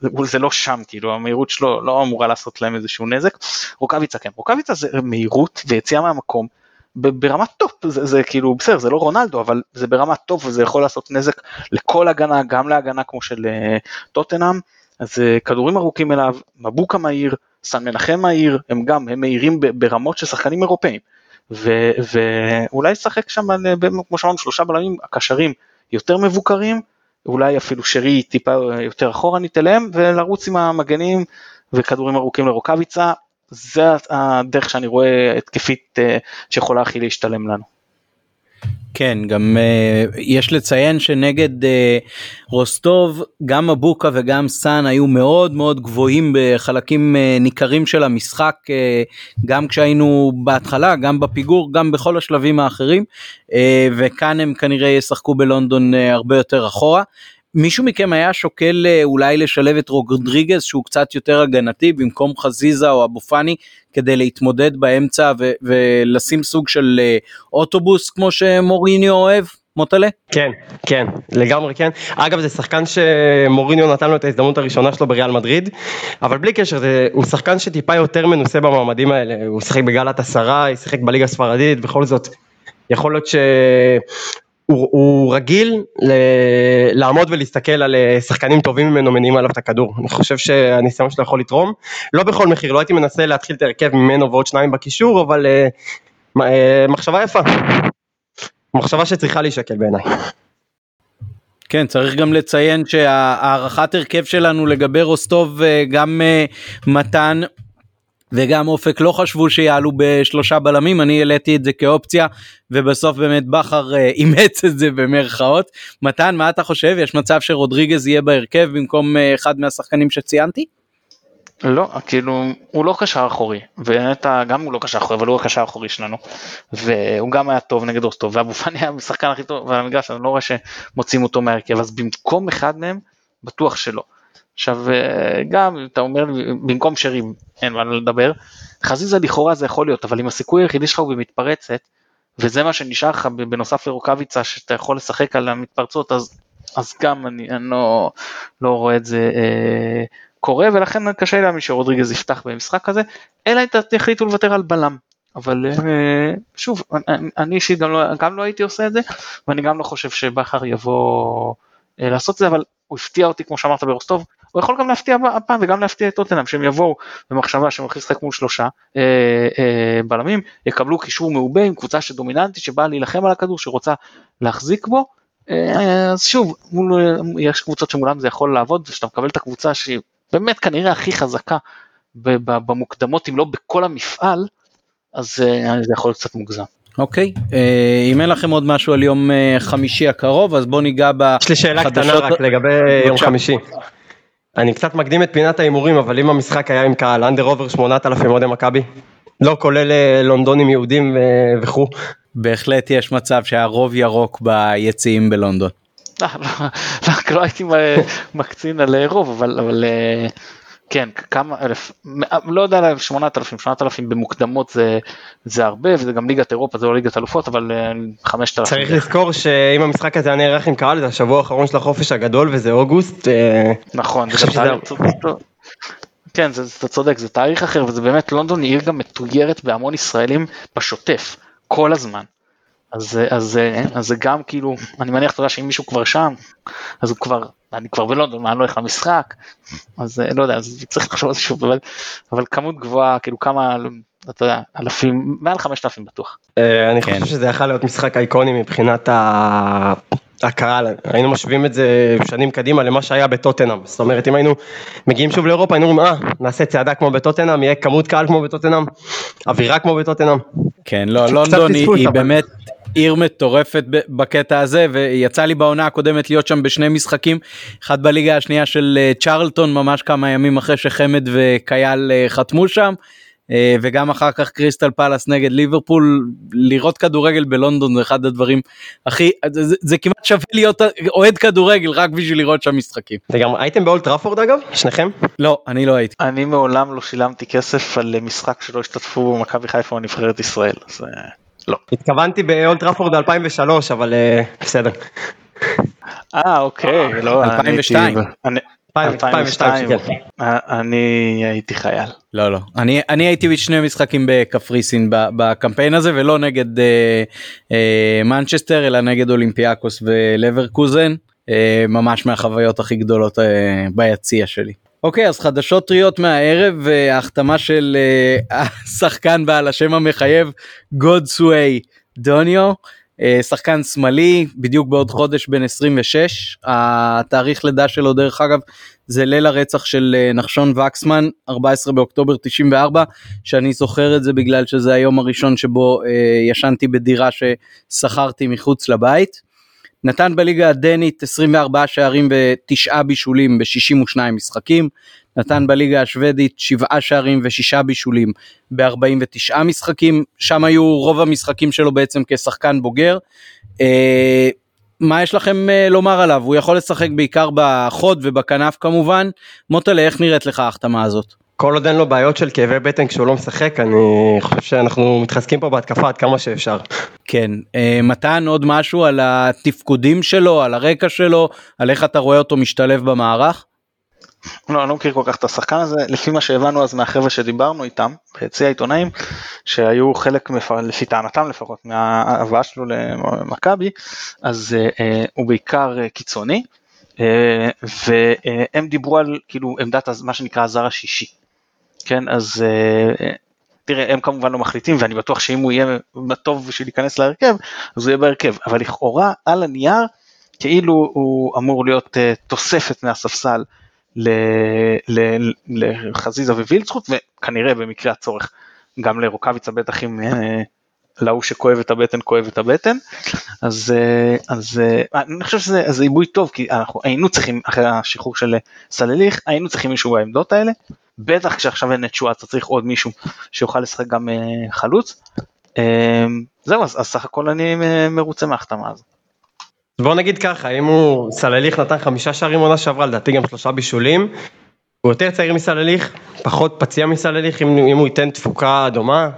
זה, זה לא שם כאילו המהירות שלו לא אמורה לעשות להם איזשהו נזק. רוקאביצה כן רוקאביצה זה מהירות ויציאה מהמקום ברמת טופ זה, זה כאילו בסדר זה לא רונלדו אבל זה ברמת טופ וזה יכול לעשות נזק לכל הגנה גם להגנה כמו של אה, טוטנאם. אז אה, כדורים ארוכים אליו מבוקה מהיר סן מנחם מהיר הם גם הם מהירים ברמות של שחקנים אירופאים ואולי לשחק שם כמו שאמרנו שלושה בלמים הקשרים יותר מבוקרים אולי אפילו שרי טיפה יותר אחורה ניתן ולרוץ עם המגנים וכדורים ארוכים לרוקאביצה זה הדרך שאני רואה התקפית אה, שיכולה הכי להשתלם לנו. כן גם uh, יש לציין שנגד uh, רוסטוב גם מבוקה וגם סאן היו מאוד מאוד גבוהים בחלקים uh, ניכרים של המשחק uh, גם כשהיינו בהתחלה גם בפיגור גם בכל השלבים האחרים uh, וכאן הם כנראה ישחקו בלונדון uh, הרבה יותר אחורה. מישהו מכם היה שוקל אה, אולי לשלב את רודריגז שהוא קצת יותר הגנתי במקום חזיזה או אבו פאני כדי להתמודד באמצע ו- ולשים סוג של אה, אוטובוס כמו שמוריניו אוהב? מוטלה? כן, כן, לגמרי כן. אגב זה שחקן שמוריניו נתן לו את ההזדמנות הראשונה שלו בריאל מדריד, אבל בלי קשר, זה, הוא שחקן שטיפה יותר מנוסה במעמדים האלה, הוא שיחק בגלת עשרה, שיחק בליגה הספרדית, בכל זאת, יכול להיות ש... הוא, הוא רגיל ל, לעמוד ולהסתכל על אה, שחקנים טובים ממנו מניעים עליו את הכדור. אני חושב שהניסיון שלו יכול לתרום. לא בכל מחיר, לא הייתי מנסה להתחיל את ההרכב ממנו ועוד שניים בקישור, אבל uh, מחשבה יפה. מחשבה שצריכה להישקל בעיניי. כן צריך גם לציין שהערכת הרכב שלנו לגבי רוסטוב גם מתן וגם אופק לא חשבו שיעלו בשלושה בלמים אני העליתי את זה כאופציה ובסוף באמת בכר אה, אימץ את זה במרכאות. מתן מה אתה חושב יש מצב שרודריגז יהיה בהרכב במקום אה, אחד מהשחקנים שציינתי? לא כאילו הוא לא קשר אחורי ונטע גם הוא לא קשר אחורי אבל הוא הקשר האחורי שלנו והוא גם היה טוב נגד אוסטו ואבו פאני היה השחקן הכי טוב ועל המגרש אני לא רואה שמוצאים אותו מהרכב אז במקום אחד מהם בטוח שלא. עכשיו אה, גם אתה אומר במקום שרים אין מה לדבר חזיזה לכאורה זה יכול להיות אבל אם הסיכוי היחידי שלך הוא במתפרצת וזה מה שנשאר לך בנוסף לרוקאביצה שאתה יכול לשחק על המתפרצות אז, אז גם אני, אני לא, לא רואה את זה אה, קורה ולכן קשה להאמין שרודריגז יפתח במשחק הזה אלא אם תחליטו לוותר על בלם. אבל אה, שוב אני אישית גם לא, גם לא הייתי עושה את זה ואני גם לא חושב שבכר יבוא אה, לעשות את זה אבל הוא הפתיע אותי כמו שאמרת ברוסטוב הוא יכול גם להפתיע הפעם וגם להפתיע את טוטנאם שהם יבואו במחשבה שהם הולכים לשחק מול שלושה אה, אה, בלמים יקבלו קישור מעובה עם קבוצה שדומיננטית שבאה להילחם על הכדור שרוצה להחזיק בו אה, אז שוב מול, יש קבוצות שמולם זה יכול לעבוד ושאתה מקבל את הקבוצה שהיא באמת כנראה הכי חזקה במוקדמות אם לא בכל המפעל אז אה, זה יכול להיות קצת מוגזם. אוקיי okay. אה, אם אין לכם עוד משהו על יום אה, חמישי הקרוב אז בוא ניגע בחדשות. יש לי שאלה קטנה רק לגבי יום חמישי. אני קצת מקדים את פינת ההימורים, אבל אם המשחק היה עם קהל, אנדר עובר 8,000 אוהדי מכבי, לא כולל אה, לונדונים יהודים אה, וכו'. בהחלט יש מצב שהרוב ירוק ביציעים בלונדון. לא, לא, לא, לא הייתי מקצין על רוב, אבל כן, כמה אלף, לא יודע, 8,000, 8,000 במוקדמות זה, זה הרבה, וזה גם ליגת אירופה, זה לא ליגת אלופות, אבל 5,000. צריך לזכור שאם המשחק הזה היה נערך עם קהל, זה השבוע האחרון של החופש הגדול וזה אוגוסט. אה, נכון, זה גם תאריך, כן, זה, אתה צודק, זה תאריך אחר, וזה באמת, לונדון היא עיר גם מתוירת בהמון ישראלים בשוטף, כל הזמן. אז, אז, אז זה גם כאילו, אני מניח, אתה יודע שאם מישהו כבר שם, אז הוא כבר, אני כבר בלונדון, אני לא הולך למשחק, אז לא יודע, אז צריך לחשוב על זה שוב, אבל, אבל כמות גבוהה, כאילו כמה, אתה יודע, אלפים, מעל 5,000 בטוח. אה, אני חושב כן. שזה יכול להיות משחק אייקוני מבחינת הקהל, היינו משווים את זה שנים קדימה למה שהיה בטוטנאם, זאת אומרת אם היינו מגיעים שוב לאירופה היינו אומרים אה נעשה צעדה כמו בטוטנאם, יהיה כמות קהל כמו בטוטנאם, אווירה כמו בטוטנאם. כן לא לונדון היא, היא באמת עיר מטורפת בקטע הזה ויצא לי בעונה הקודמת להיות שם בשני משחקים אחד בליגה השנייה של אה, צ'רלטון ממש כמה ימים אחרי שחמד וכיאל אה, חתמו שם וגם אחר כך קריסטל פאלאס נגד ליברפול, לראות כדורגל בלונדון זה אחד הדברים הכי, זה, זה כמעט שווה להיות אוהד כדורגל רק בשביל לראות שם משחקים. וגם הייתם באולד טראפורד אגב? שניכם? לא, אני לא הייתי. אני מעולם לא שילמתי כסף על משחק שלא השתתפו בו מכבי חיפה או נבחרת ישראל. אז... לא. התכוונתי באולד טראפורד 2003 אבל בסדר. אה אוקיי, לא, 2002. 2002, אני הייתי חייל. לא לא אני אני הייתי בשני משחקים בקפריסין בקמפיין הזה ולא נגד אה, אה, מנצ'סטר אלא נגד אולימפיאקוס ולברקוזן אה, ממש מהחוויות הכי גדולות אה, ביציע שלי. אוקיי אז חדשות טריות מהערב ההחתמה של אה, השחקן בעל השם המחייב גודסווי דוניו. אה, שחקן שמאלי בדיוק בעוד חודש בן 26 התאריך לידה שלו דרך אגב זה ליל הרצח של אה, נחשון וקסמן 14 באוקטובר 94 שאני זוכר את זה בגלל שזה היום הראשון שבו אה, ישנתי בדירה ששכרתי מחוץ לבית. נתן בליגה הדנית 24 שערים ותשעה בישולים ב-62 משחקים, נתן בליגה השוודית 7 שערים ו-6 בישולים ב-49 משחקים, שם היו רוב המשחקים שלו בעצם כשחקן בוגר. אה, מה יש לכם אה, לומר עליו? הוא יכול לשחק בעיקר בחוד ובכנף כמובן. מוטלה, איך נראית לך ההחתמה הזאת? כל עוד אין לו בעיות של כאבי בטן כשהוא לא משחק, אני חושב שאנחנו מתחזקים פה בהתקפה עד כמה שאפשר. כן, אה, מתן עוד משהו על התפקודים שלו, על הרקע שלו, על איך אתה רואה אותו משתלב במערך? לא, אני לא מכיר כל כך את השחקן הזה, לפי מה שהבנו אז מהחבר'ה שדיברנו איתם, ביציע העיתונאים, שהיו חלק, לפי טענתם לפחות, מההבאה שלו למכבי, אז uh, uh, הוא בעיקר uh, קיצוני, uh, והם דיברו על כאילו עמדת מה שנקרא הזר השישי, כן, אז uh, תראה, הם כמובן לא מחליטים, ואני בטוח שאם הוא יהיה טוב בשביל להיכנס להרכב, אז הוא יהיה בהרכב, אבל לכאורה על הנייר, כאילו הוא אמור להיות uh, תוספת מהספסל לחזיזה ווילצחוט וכנראה במקרה הצורך גם לרוקאביצה בטח אם אה, להוא שכואב את הבטן כואב את הבטן. אז אה, אז אה, אני חושב שזה עיבוי טוב כי אנחנו היינו צריכים אחרי השחרור של סלליך היינו צריכים מישהו בעמדות האלה. בטח כשעכשיו אין את שואה אתה צריך עוד מישהו שיוכל לשחק גם חלוץ. זהו אז סך הכל אני מרוצה מההחתמה הזאת. בוא נגיד ככה, אם הוא, סלליך נתן חמישה שערים עונה שעברה, לדעתי גם שלושה בישולים, הוא יותר צעיר מסלליך, פחות פציע מסלליך, אם, אם הוא ייתן תפוקה דומה,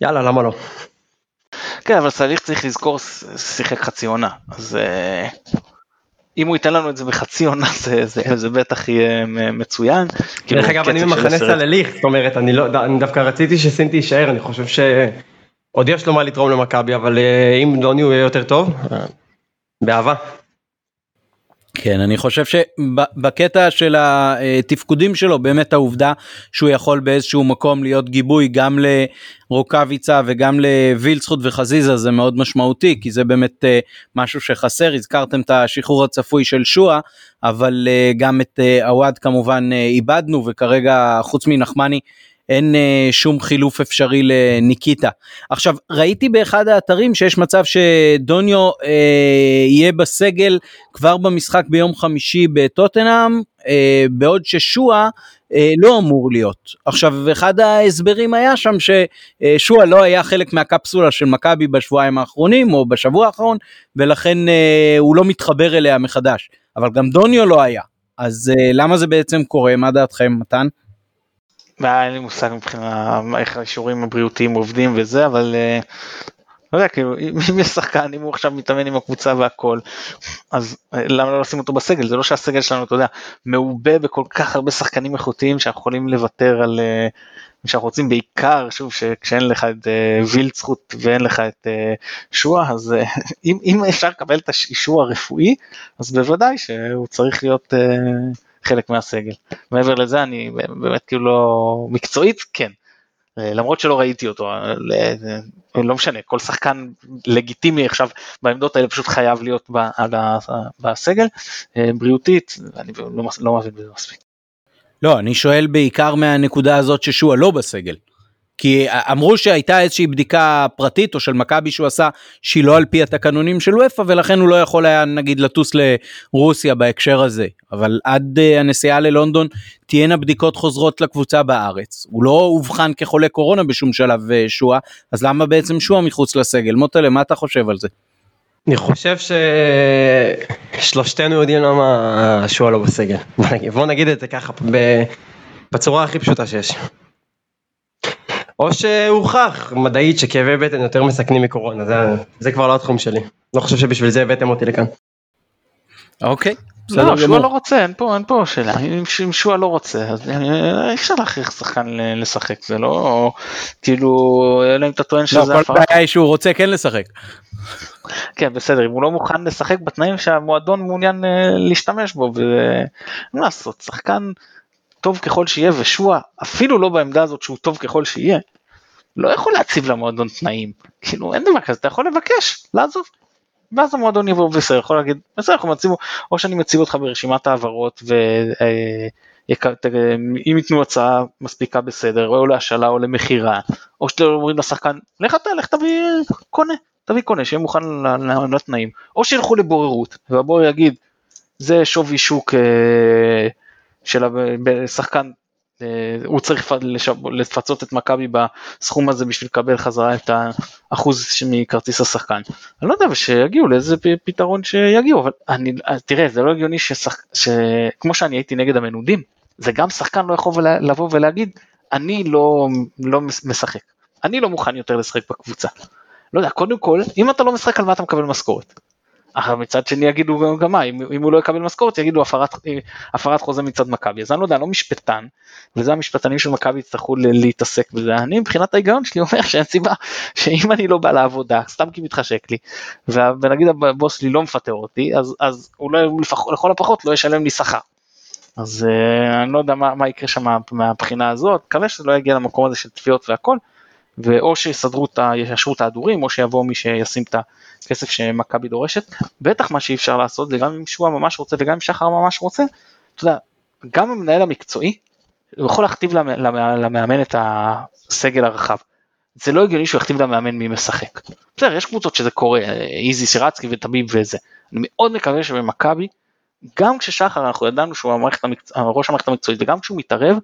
יאללה, למה לא? כן, אבל סלליך צריך לזכור, שיחק חצי עונה, אז אה, אם הוא ייתן לנו את זה בחצי עונה, זה, זה, זה בטח יהיה מצוין. דרך כאילו, אגב, אני ממחנה סלליך, זאת אומרת, אני, לא, אני דווקא רציתי שסינטי יישאר, אני חושב שעוד יש לו מה לתרום למכבי, אבל אה, אם דוני הוא יהיה יותר טוב, באהבה. כן אני חושב שבקטע של התפקודים שלו באמת העובדה שהוא יכול באיזשהו מקום להיות גיבוי גם לרוקאביצה וגם לווילצחוט וחזיזה זה מאוד משמעותי כי זה באמת אה, משהו שחסר הזכרתם את השחרור הצפוי של שואה אבל אה, גם את אה, כמובן איבדנו וכרגע חוץ מנחמני אין אה, שום חילוף אפשרי לניקיטה. עכשיו ראיתי באחד האתרים שיש מצב שדוניו אה, יהיה בסגל כבר במשחק ביום חמישי בטוטנאם אה, בעוד ששואה אה, לא אמור להיות. עכשיו אחד ההסברים היה שם ששואה לא היה חלק מהקפסולה של מכבי בשבועיים האחרונים או בשבוע האחרון ולכן אה, הוא לא מתחבר אליה מחדש אבל גם דוניו לא היה אז אה, למה זה בעצם קורה מה דעתכם מתן? אין לי מושג מבחינה איך האישורים הבריאותיים עובדים וזה אבל אה, לא יודע כאילו אם יש שחקן אם הוא עכשיו מתאמן עם הקבוצה והכל אז אה, למה לא לשים אותו בסגל? זה לא שהסגל שלנו אתה יודע מעובה בכל כך הרבה שחקנים איכותיים שאנחנו יכולים לוותר על אה, שאנחנו רוצים בעיקר שוב שכשאין לך את וילצחוט ואין לך את שואה אז אם, אם אפשר לקבל את האישור הרפואי אז בוודאי שהוא צריך להיות חלק מהסגל. מעבר לזה אני באמת כאילו לא מקצועית כן. אה, למרות שלא ראיתי אותו, אה, לא משנה, כל שחקן לגיטימי עכשיו בעמדות האלה פשוט חייב להיות בסגל, אה, בריאותית, אני לא, לא מבין בזה מספיק. לא, אני שואל בעיקר מהנקודה הזאת ששועה לא בסגל. כי אמרו שהייתה איזושהי בדיקה פרטית או של מכבי שהוא עשה שהיא לא על פי התקנונים של וופא ולכן הוא לא יכול היה נגיד לטוס לרוסיה בהקשר הזה אבל עד uh, הנסיעה ללונדון תהיינה בדיקות חוזרות לקבוצה בארץ הוא לא אובחן כחולה קורונה בשום שלב uh, שואה אז למה בעצם שואה מחוץ לסגל מוטלה מה אתה חושב על זה? אני חושב ששלושתנו יודעים למה שואה לא בסגל בוא נגיד את זה ככה בצורה הכי פשוטה שיש. או שהוכח מדעית שכאבי בטן יותר מסכנים מקורונה, זה, זה כבר לא התחום שלי. לא חושב שבשביל זה הבאתם אותי לכאן. אוקיי. לא, שועה לא רוצה, אין פה, אין פה שאלה, אם שועה לא רוצה, אז אה, אי אפשר להכריח שחקן לשחק, זה לא, כאילו, אלא אם אתה טוען שזה הפרה. לא, כל בעיה היא שהוא רוצה כן לשחק. כן, בסדר, אם הוא לא מוכן לשחק בתנאים שהמועדון מעוניין אה, להשתמש בו, ומה לעשות, שחקן טוב ככל שיהיה, ושועה, אפילו לא בעמדה הזאת שהוא טוב ככל שיהיה, לא יכול להציב למועדון תנאים, כאילו אין דבר כזה, אתה יכול לבקש, לעזוב. ואז המועדון יבוא בסדר, יכול להגיד, בסדר, אנחנו מציבו, או שאני מציב אותך ברשימת העברות, ואם אה, ייתנו הצעה מספיקה בסדר, או להשאלה או למכירה, או שאתם אומרים לשחקן, לך אתה, לך תביא קונה, תביא קונה, שיהיה מוכן לתנאים, או שילכו לבוררות, והבורר יגיד, זה שווי שוק אה, של השחקן אה, הוא צריך לפצות את מכבי בסכום הזה בשביל לקבל חזרה את האחוז מכרטיס השחקן. אני לא יודע, שיגיעו לאיזה פתרון שיגיעו, אבל אני, אה, תראה, זה לא הגיוני ששח, שכמו שאני הייתי נגד המנודים, זה גם שחקן לא יכול לבוא ולהגיד, אני לא, לא משחק, אני לא מוכן יותר לשחק בקבוצה. לא יודע, קודם כל, אם אתה לא משחק על מה אתה מקבל משכורת? אבל מצד שני יגידו גם מה, אם, אם הוא לא יקבל משכורת יגידו הפרת, הפרת חוזה מצד מכבי, אז אני לא יודע, אני לא משפטן, וזה המשפטנים של מכבי יצטרכו להתעסק בזה, אני מבחינת ההיגיון שלי אומר שאין סיבה שאם אני לא בא לעבודה, סתם כי מתחשק לי, ונגיד הבוס שלי לא מפטר אותי, אז, אז אולי לא, לכל הפחות לא ישלם לי שכר. אז uh, אני לא יודע מה, מה יקרה שם מהבחינה הזאת, מקווה שזה לא יגיע למקום הזה של תביעות והכל, ואו שיסדרו את ה... יאשרו את ההדורים, או שיבוא מי שישים את הכסף שמכבי דורשת. בטח מה שאי אפשר לעשות זה גם אם שועה ממש רוצה וגם אם שחר ממש רוצה, אתה יודע, גם המנהל המקצועי, הוא יכול להכתיב למאמן את הסגל הרחב. זה לא הגיוני שהוא יכתיב למאמן מי משחק. בסדר, יש קבוצות שזה קורה, איזי סירצקי וטביב וזה. אני מאוד מקווה שבמכבי גם כששחר אנחנו ידענו שהוא המערכת המקצוע, ראש המערכת המקצועית וגם כשהוא מתערב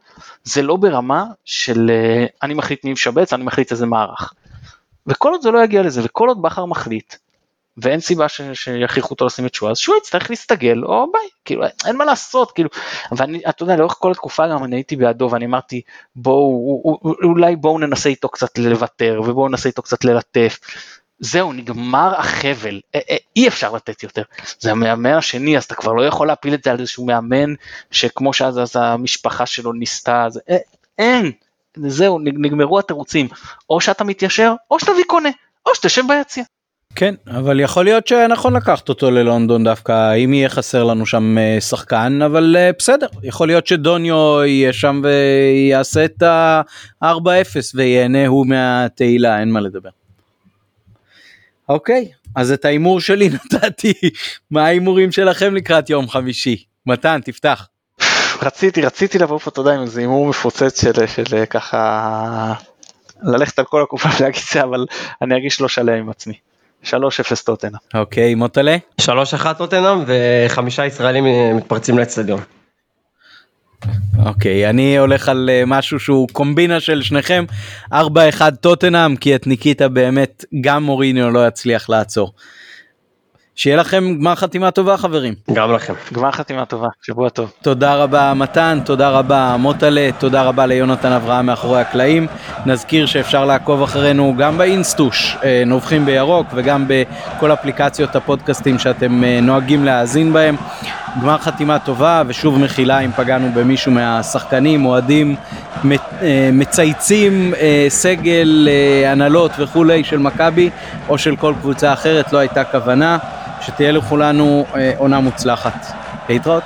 זה לא ברמה של אה, אני מחליט מי משבץ אני מחליט איזה מערך. וכל עוד זה לא יגיע לזה וכל עוד בכר מחליט ואין סיבה ש, שיכריחו אותו לשים את שואה אז שואה יצטרך להסתגל או ביי כאילו אין מה לעשות כאילו ואני אתה יודע לאורך כל התקופה גם אני הייתי בעדו ואני אמרתי בואו אולי בואו ננסה איתו קצת לוותר ובואו ננסה איתו קצת ללטף זהו, נגמר החבל, אה, אה, אי אפשר לתת יותר. זה המאמן השני, אז אתה כבר לא יכול להפיל את זה על איזשהו מאמן שכמו שאז אז המשפחה שלו ניסתה, אז אה, אין, זהו, נגמרו התירוצים. או שאתה מתיישר, או שתביא קונה, או שתשב ביציע. כן, אבל יכול להיות שנכון לקחת אותו ללונדון דווקא, אם יהיה חסר לנו שם שחקן, אבל בסדר, יכול להיות שדוניו יהיה שם ויעשה את ה-4-0 וייהנה הוא מהתהילה, אין מה לדבר. אוקיי, אז את ההימור שלי נתתי. מה ההימורים שלכם לקראת יום חמישי? מתן, תפתח. רציתי, רציתי לבוא פה, אתה יודע, עם איזה הימור מפוצץ של, של, של ככה ללכת על כל הקופה ולהגיד זה, אבל אני ארגיש לא שלם עם עצמי. 3-0 טוטנאם. אוקיי, מוטלה? 3-1 טוטנאם וחמישה ישראלים מתפרצים לאצטדיון. אוקיי, okay, אני הולך על uh, משהו שהוא קומבינה של שניכם, 4-1 טוטנאם, כי את ניקיטה באמת גם מוריניו לא יצליח לעצור. שיהיה לכם גמר חתימה טובה חברים. גם לכם. גמר חתימה טובה, שבוע טוב. תודה רבה מתן, תודה רבה מוטלה, תודה רבה ליונתן אברהם מאחורי הקלעים. נזכיר שאפשר לעקוב אחרינו גם באינסטוש, אה, נובחים בירוק, וגם בכל אפליקציות הפודקאסטים שאתם אה, נוהגים להאזין בהם. גמר חתימה טובה, ושוב מחילה אם פגענו במישהו מהשחקנים, אוהדים, אה, מצייצים, סגל, הנהלות וכולי של מכבי, או של כל קבוצה אחרת, לא הייתה כוונה. שתהיה לכולנו אה, עונה מוצלחת. להתראות.